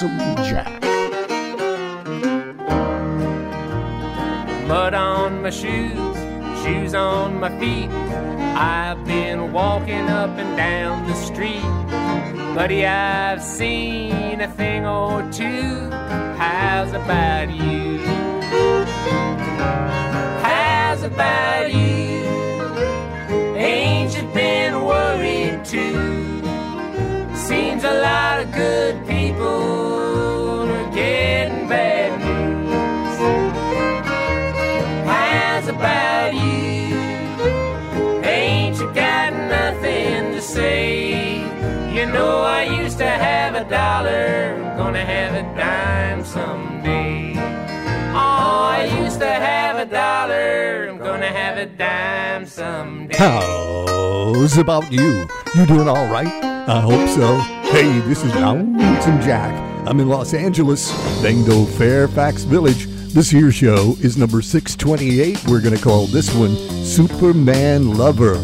Lonesome Jack. Mud on my shoes, shoes on my feet. I've been walking up and down the street Buddy, I've seen a thing or two. How's about you? How's about you? Ain't you been worried too? Seems a lot of good a dollar, gonna have a dime someday. Oh, I used to have a dollar, I'm gonna have a dime someday. How's about you? You doing all right? I hope so. Hey, this is Lonesome Jack. I'm in Los Angeles, Dango Fairfax Village. This here show is number 628. We're going to call this one Superman Lover.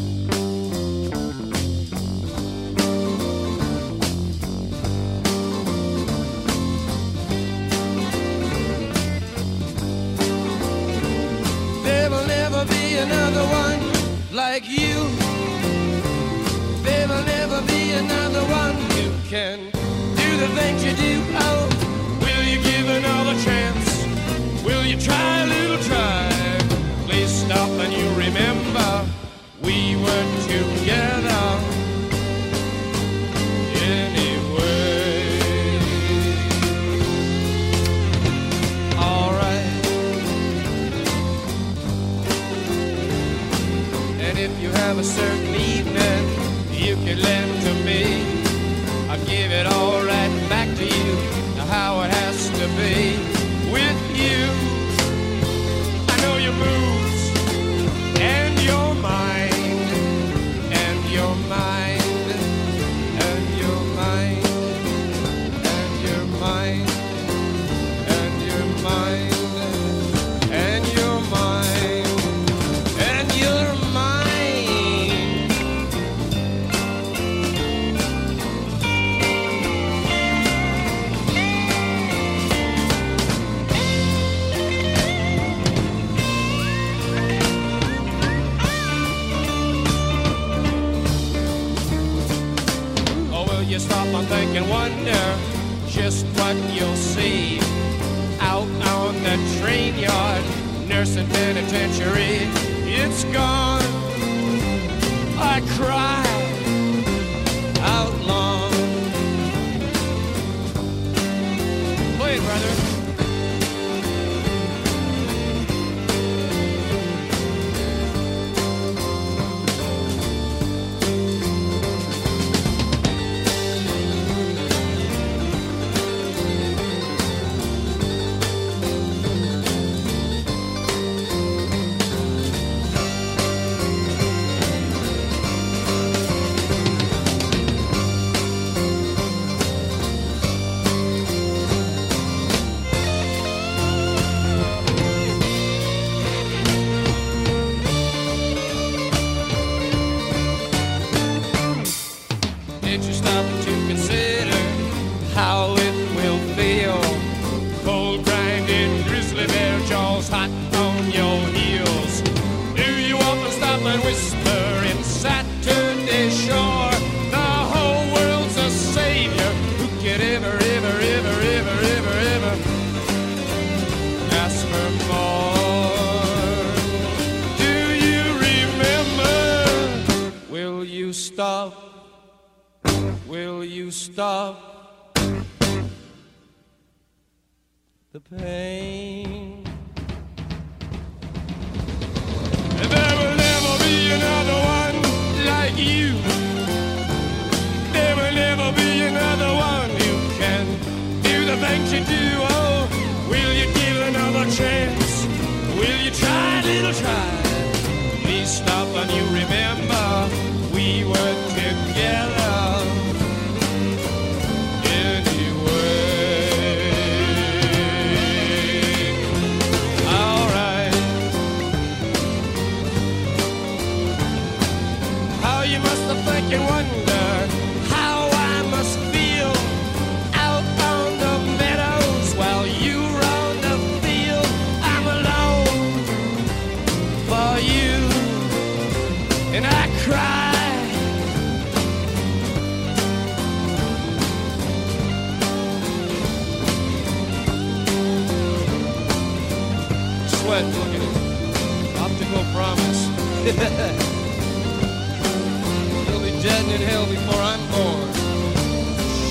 In hell before I'm born.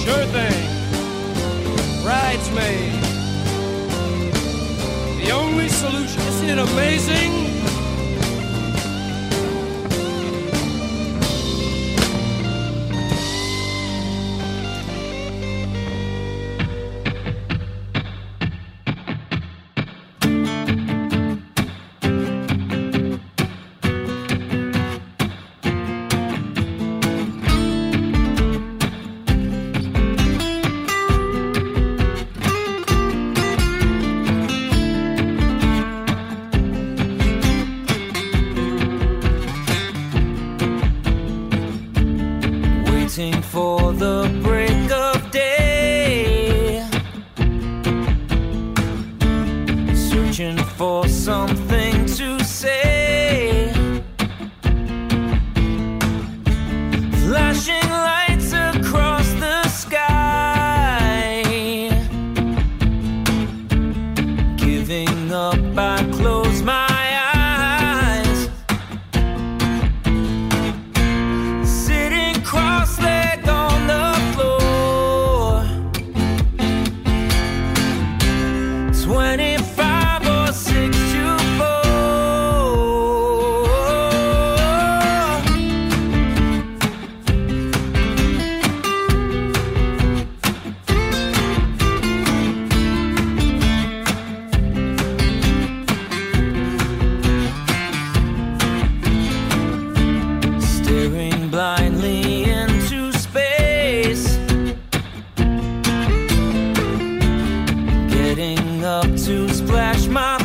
Sure thing. Bridesmaid. The only solution. Isn't it amazing? Splash my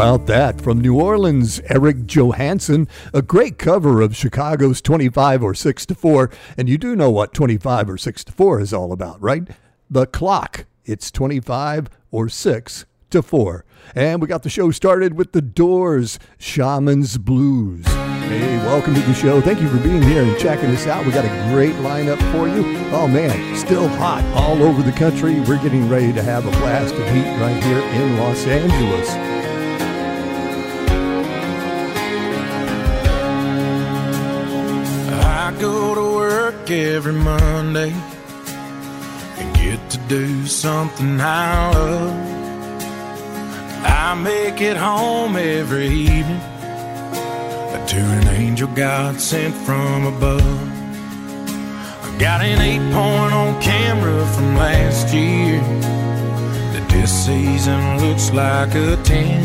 about that? From New Orleans, Eric Johanson, a great cover of Chicago's 25 or 6 to 4. And you do know what 25 or 6 to 4 is all about, right? The clock. It's 25 or 6 to 4. And we got the show started with The Doors, Shaman's Blues. Hey, welcome to the show. Thank you for being here and checking us out. We got a great lineup for you. Oh man, still hot all over the country. We're getting ready to have a blast of heat right here in Los Angeles. go to work every Monday and get to do something I love. I make it home every evening to an angel God sent from above. I got an eight point on camera from last year that this season looks like a ten.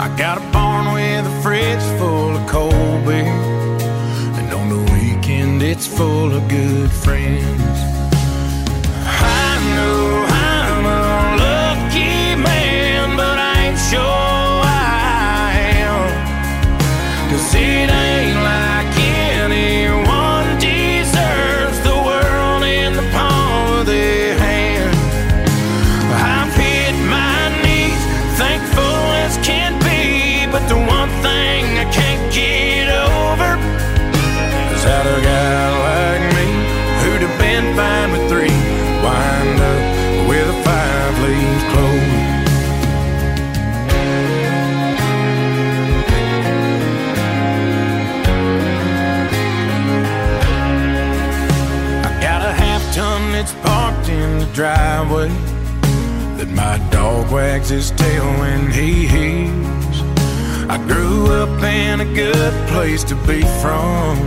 I got a barn with a fridge full of cold beer it's full of good friends. driveway that my dog wags his tail when he hears. I grew up in a good place to be from.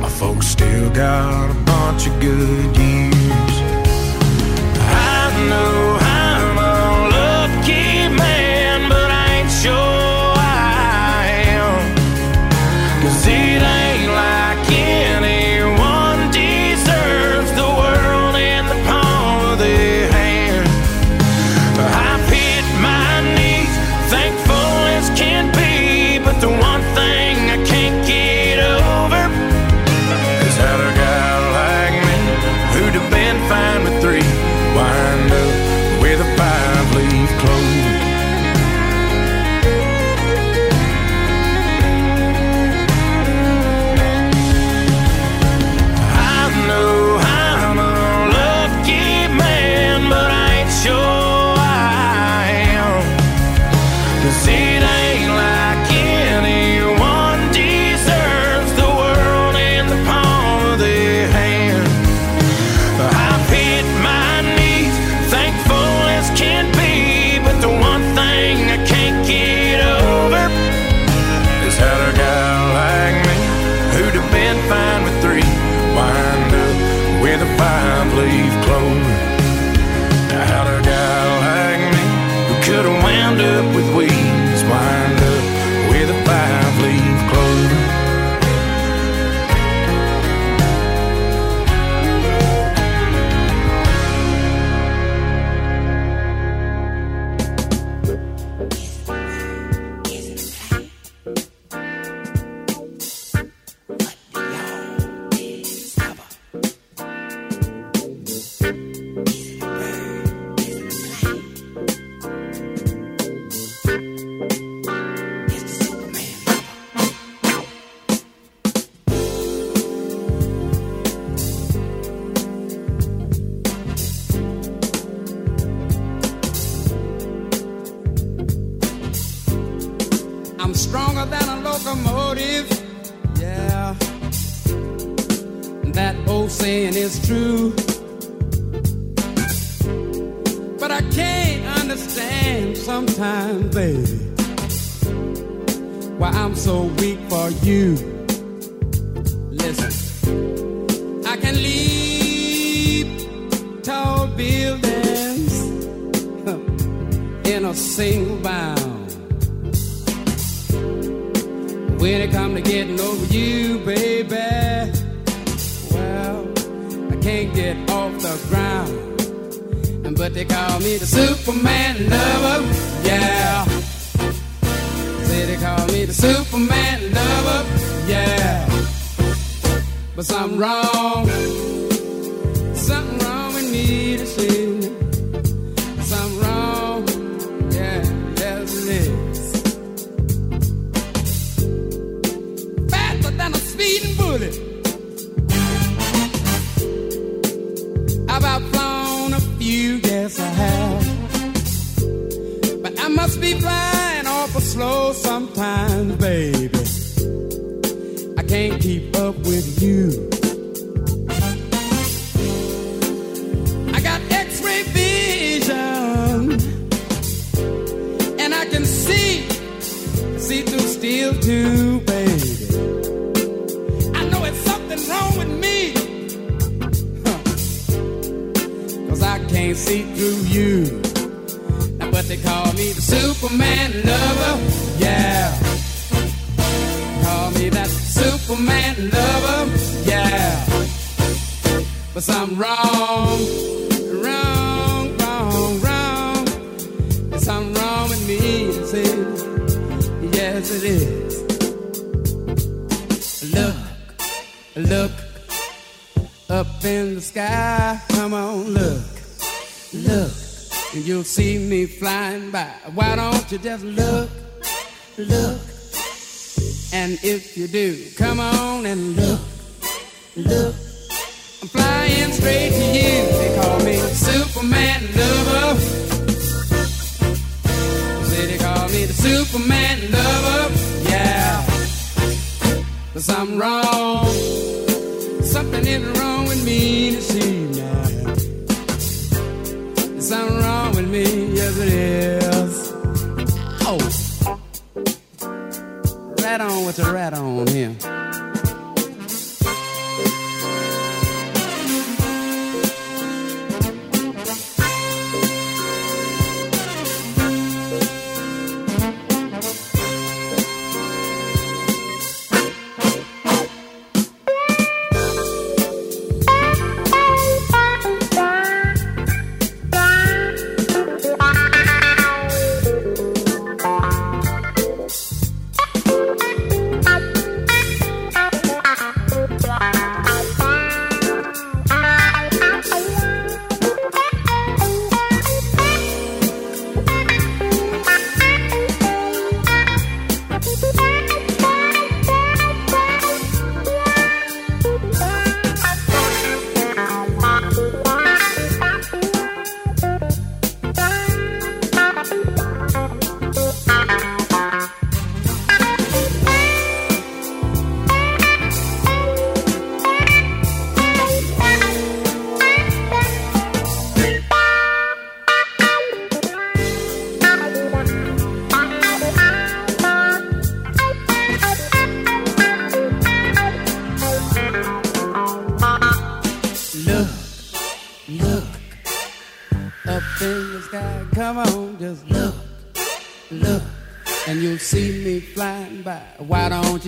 My folks still got a bunch of good years. I know mind, leave clothes.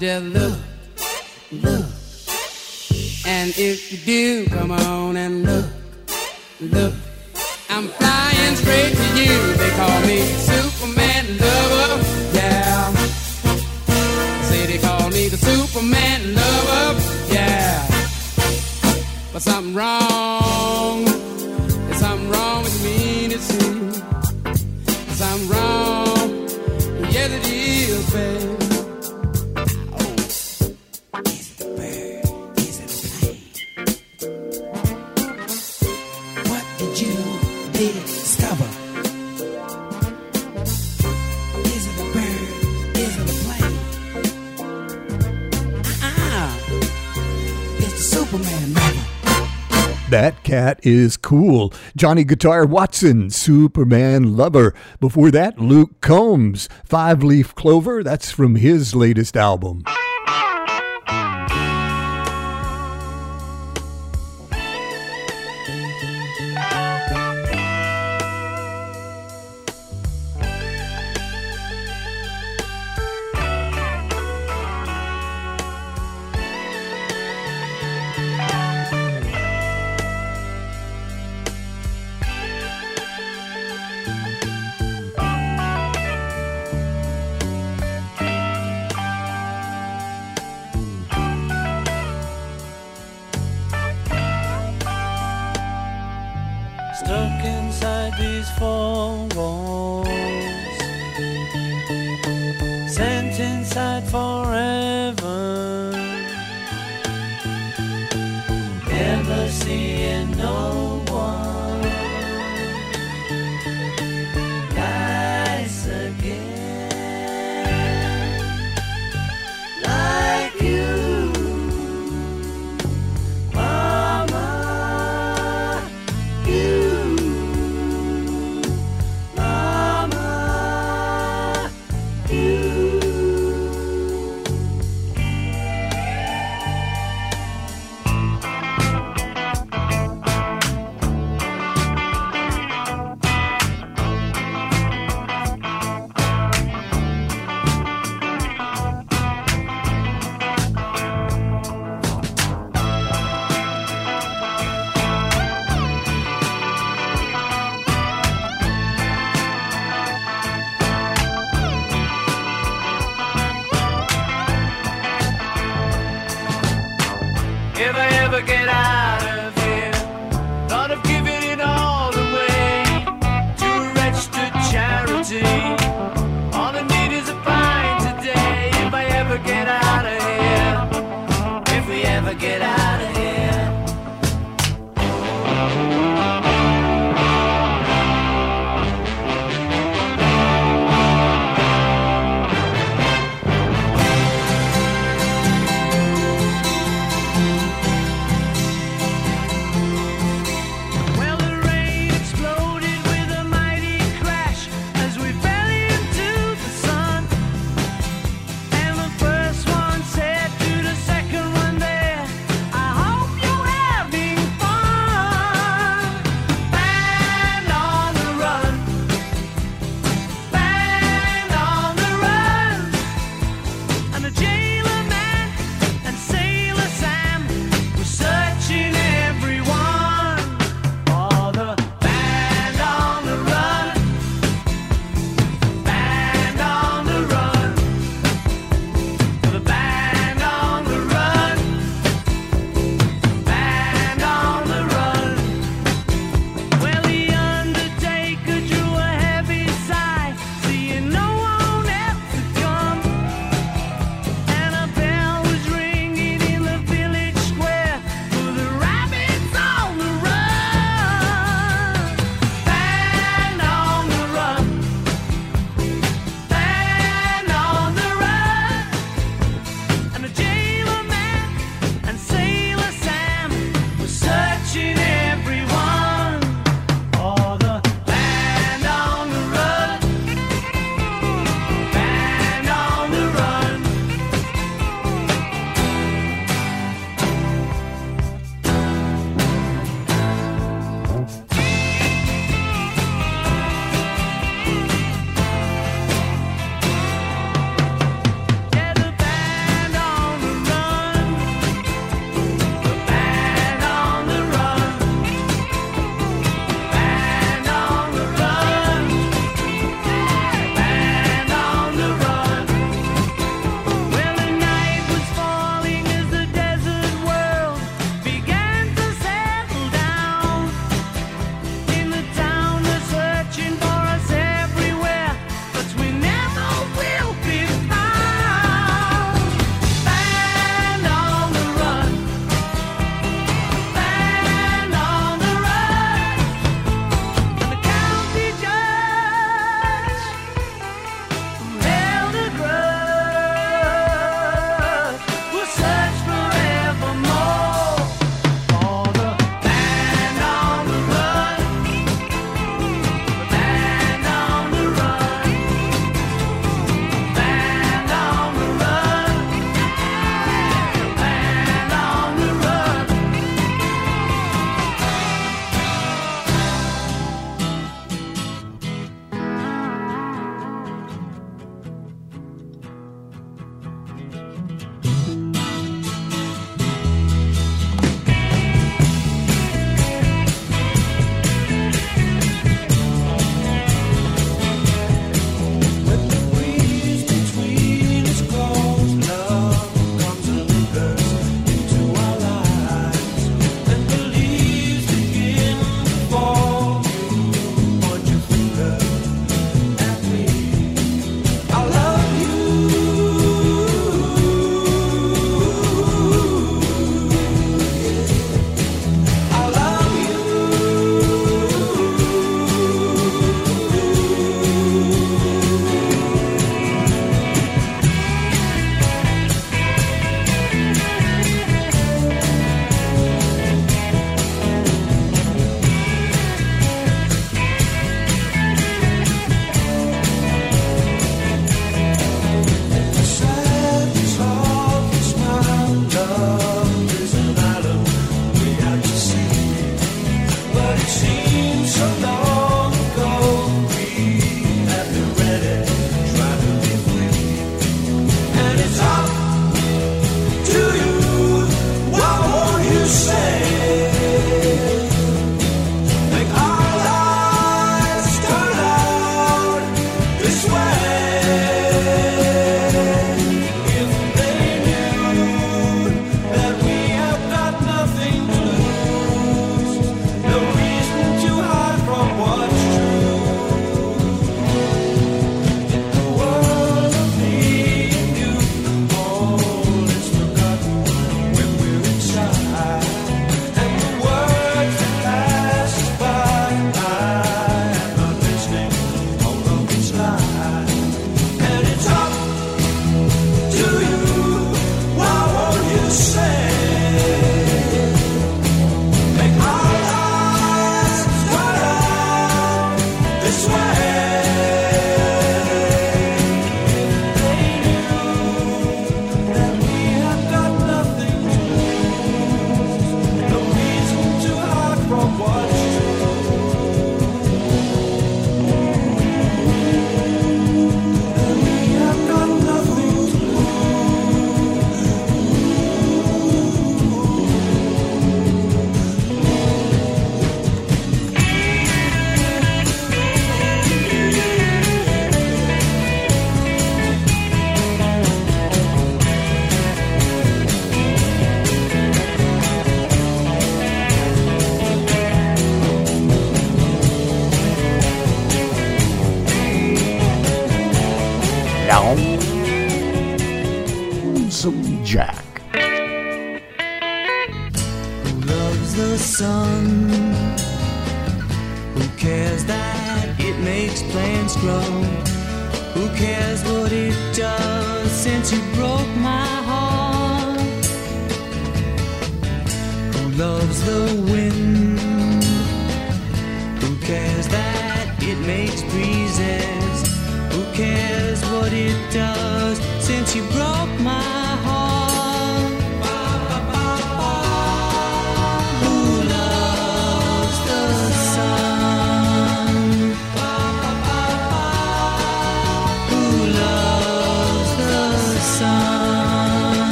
you to look, look. And if you do, come on and look, look. I'm flying straight to you. They call me Superman lover, yeah. Say they call me the Superman lover, yeah. But something wrong. There's something wrong with me to see. Something wrong. Yes, it is, babe. Cat is Cool, Johnny Guitar Watson, Superman Lover. Before that, Luke Combs, Five Leaf Clover, that's from his latest album.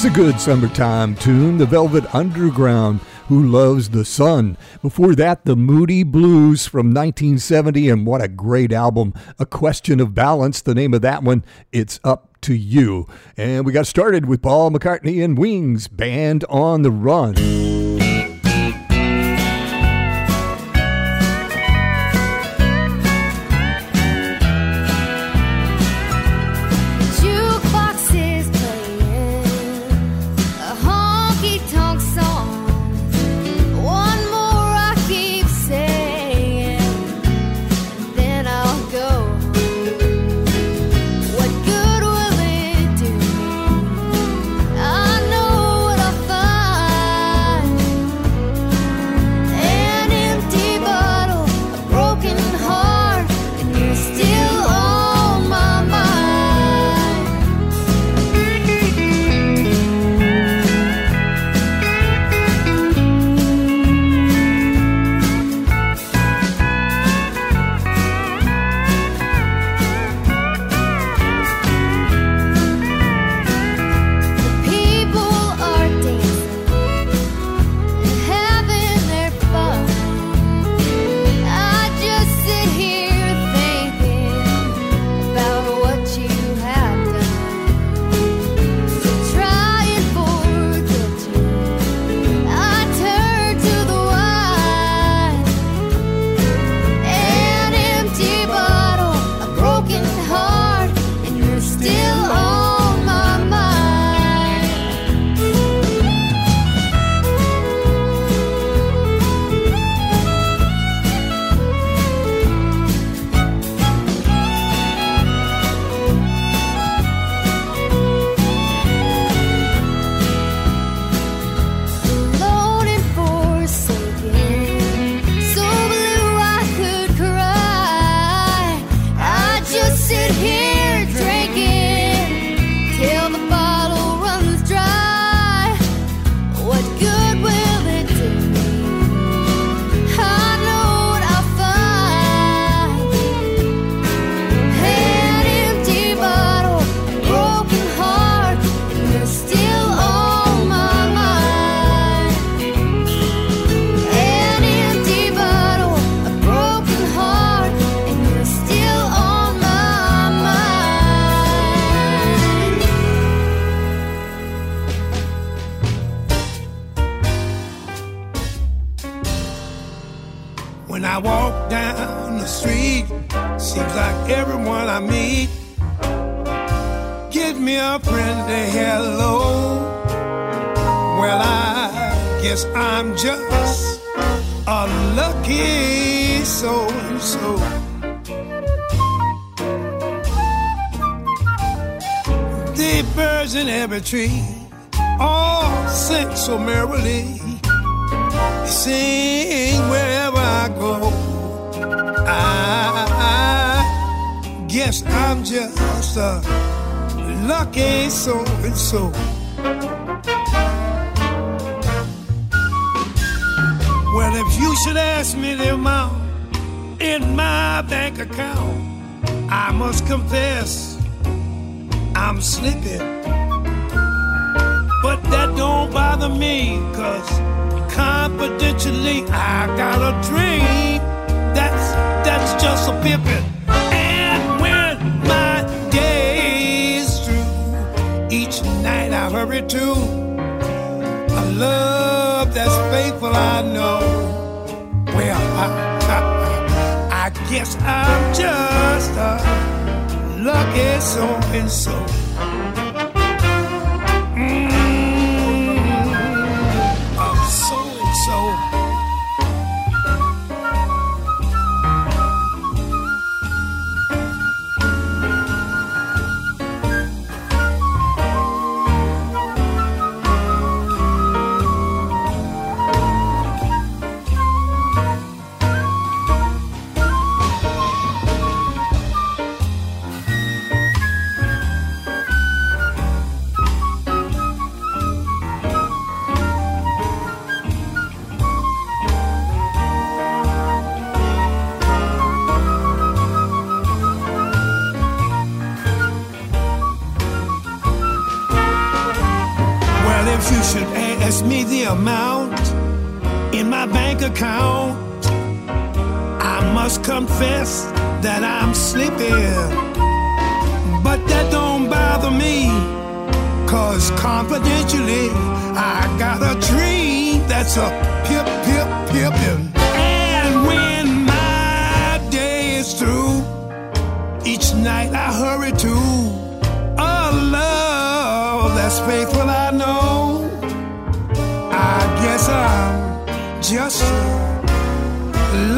is a good summertime tune, the Velvet Underground, Who Loves the Sun. Before that, the Moody Blues from 1970, and what a great album. A Question of Balance, the name of that one, It's Up to You. And we got started with Paul McCartney and Wings, Band on the Run. Should ask me the amount in my bank account, I must confess I'm sleeping. But that don't bother me, cause confidentially I got a dream. That's that's just a pippin'. And when my day is through, each night I hurry to a love that's faithful, I know. Well, I, I, I guess I'm just a lucky so and so. Hurry to a love that's faithful, I know. I guess I'm just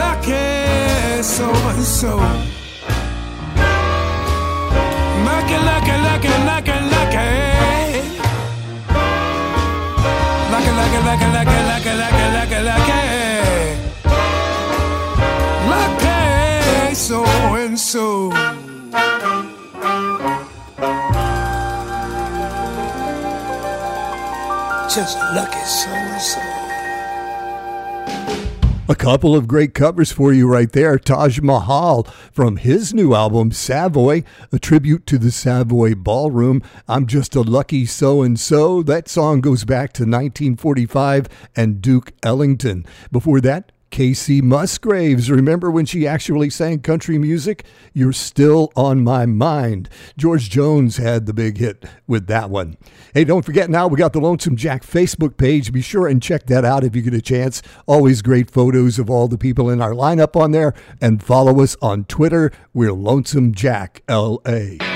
lucky so and so. Lucky, lucky, lucky, lucky, lucky. Lucky, lucky, lucky, lucky, lucky, lucky, lucky, Just lucky so and so. A couple of great covers for you right there. Taj Mahal from his new album, Savoy, a tribute to the Savoy Ballroom. I'm just a lucky so and so. That song goes back to 1945 and Duke Ellington. Before that, Kacey Musgraves. Remember when she actually sang country music? You're still on my mind. George Jones had the big hit with that one. Hey, don't forget now we got the Lonesome Jack Facebook page. Be sure and check that out if you get a chance. Always great photos of all the people in our lineup on there. And follow us on Twitter. We're Lonesome Jack LA.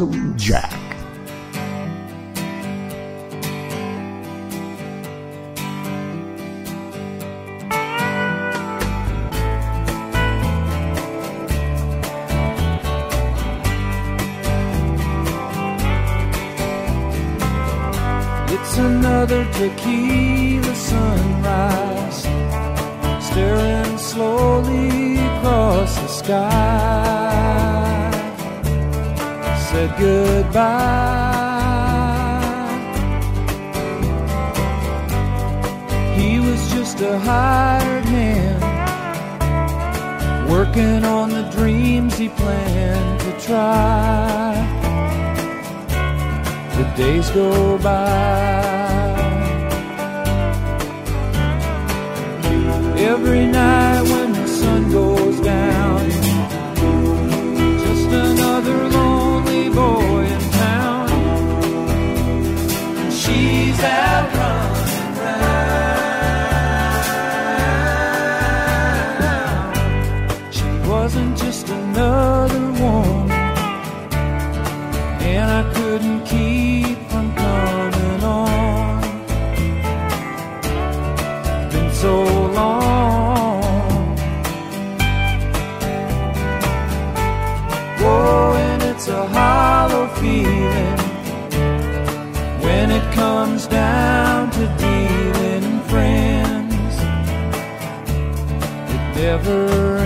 Jack. It's another tequila goodbye. He was just a hired hand, working on the dreams he planned to try the days go by. Every night It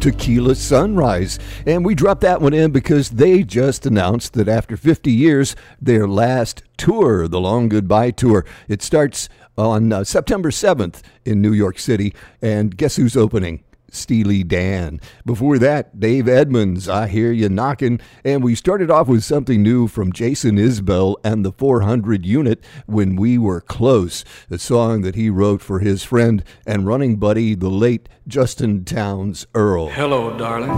Tequila Sunrise. And we dropped that one in because they just announced that after 50 years, their last tour, the Long Goodbye Tour, it starts on uh, September 7th in New York City. And guess who's opening? Steely Dan. Before that, Dave Edmunds, I Hear You Knocking. And we started off with something new from Jason Isbell and the 400 unit, When We Were Close, a song that he wrote for his friend and running buddy, the late Justin Townes Earle. Hello, darling.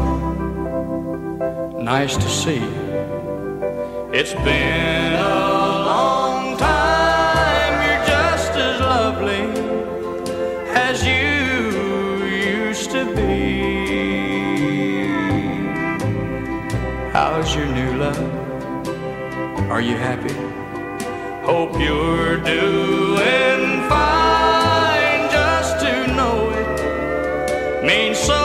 Nice to see you. It's been Are you happy? Hope you're doing fine. Just to know it means so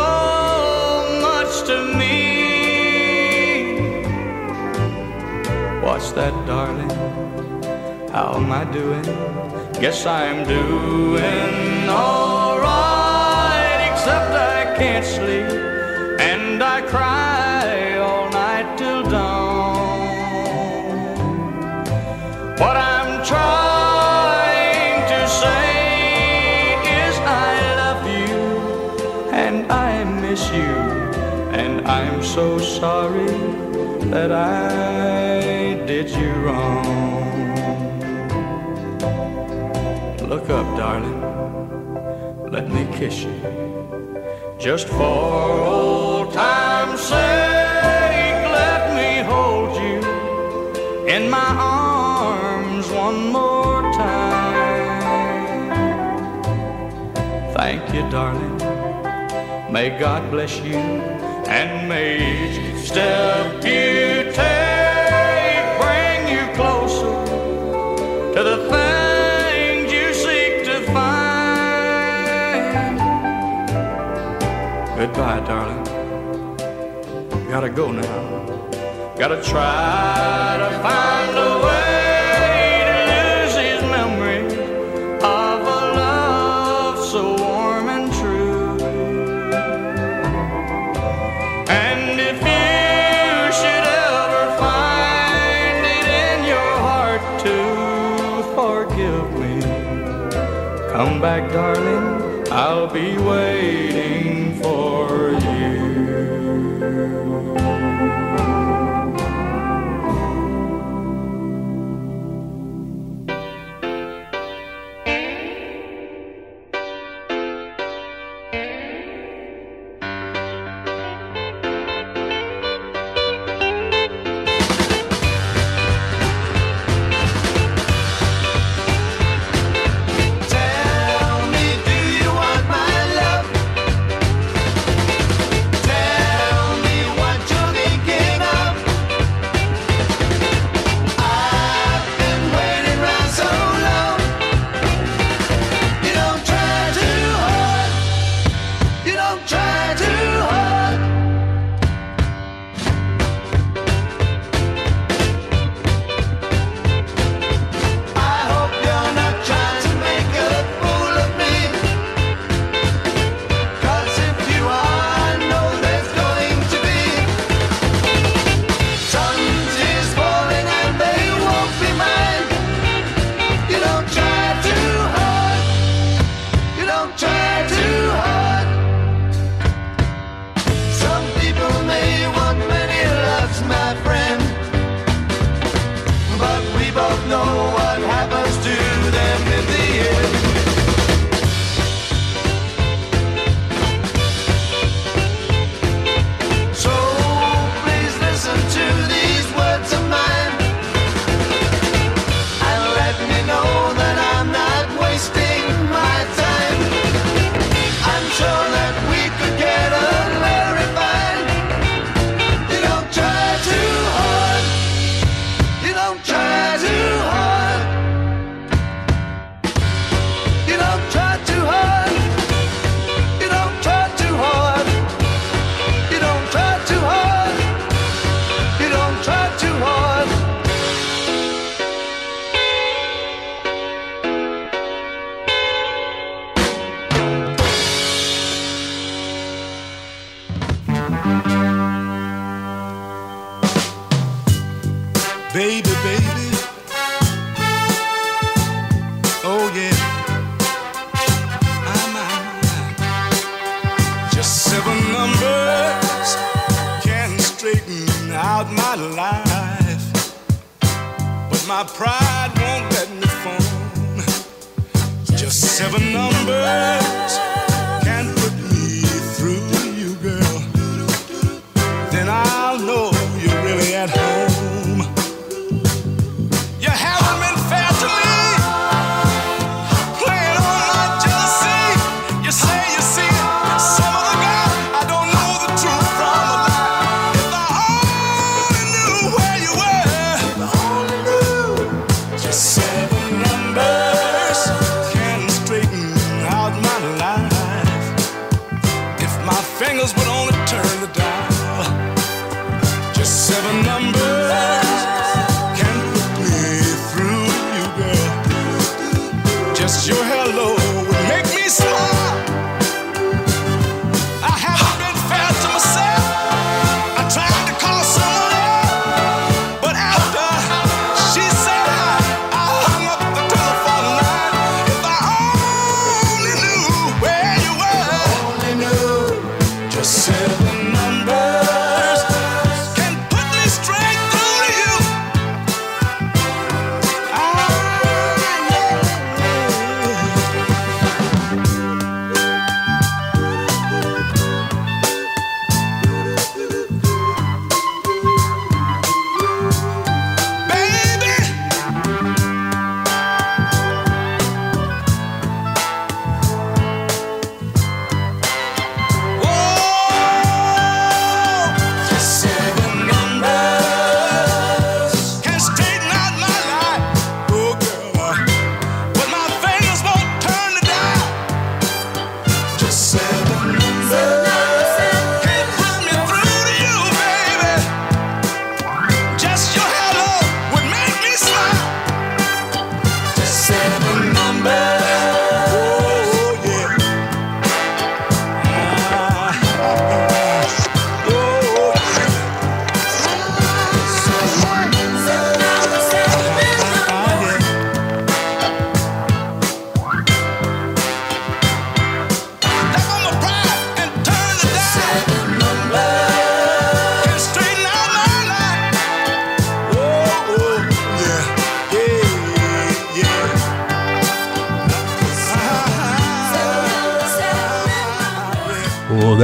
much to me. What's that, darling? How am I doing? Guess I'm doing alright, except I can't sleep and I cry all night till dawn. What I'm trying to say is I love you and I miss you, and I'm so sorry that I did you wrong. Look up, darling, let me kiss you, just for old time's sake. Let me hold you in my arms one more time. Thank you, darling. May God bless you, and may each step you take bring you closer to the things you seek to find. Goodbye, darling. Gotta go now. Gotta try to find a way. Come back, darling. I'll be waiting for you.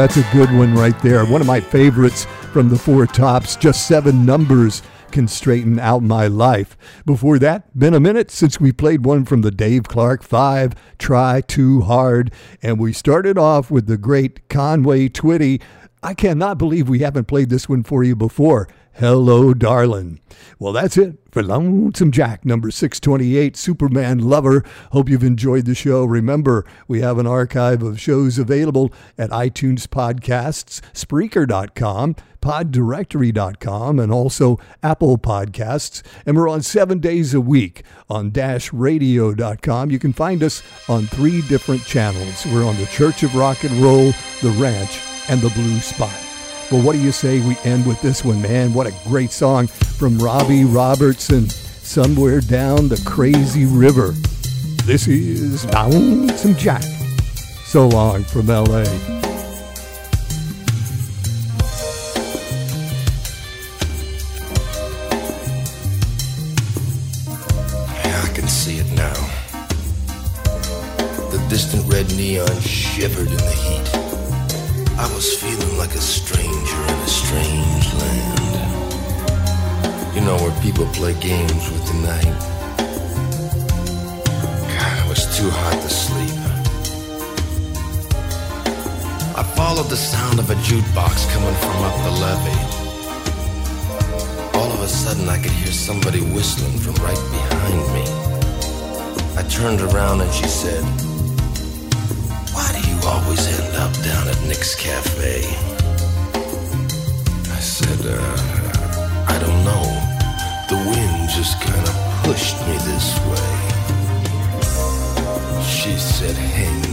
That's a good one right there. One of my favorites from the Four Tops. Just seven numbers can straighten out my life. Before that, been a minute since we played one from the Dave Clark Five, Try Too Hard. And we started off with the great Conway Twitty. I cannot believe we haven't played this one for you before. Hello, darling. Well, that's it for Lonesome Jack, number 628, Superman Lover. Hope you've enjoyed the show. Remember, we have an archive of shows available at iTunes Podcasts, Spreaker.com, PodDirectory.com, and also Apple Podcasts. And we're on seven days a week on Dash DashRadio.com. You can find us on three different channels. We're on the Church of Rock and Roll, the Ranch, and the Blue Spot. Well, what do you say we end with this one, man? What a great song from Robbie Robertson, Somewhere Down the Crazy River. This is Lonesome Jack. So long from LA. I can see it now. The distant red neon shivered in the heat. I was feeling like a stranger in a strange land. You know where people play games with the night. God, it was too hot to sleep. I followed the sound of a jukebox coming from up the levee. All of a sudden, I could hear somebody whistling from right behind me. I turned around and she said, Why do you always end up down at Nick's Cafe? I said, uh, I don't know. The wind just kind of pushed me this way. She said, Hang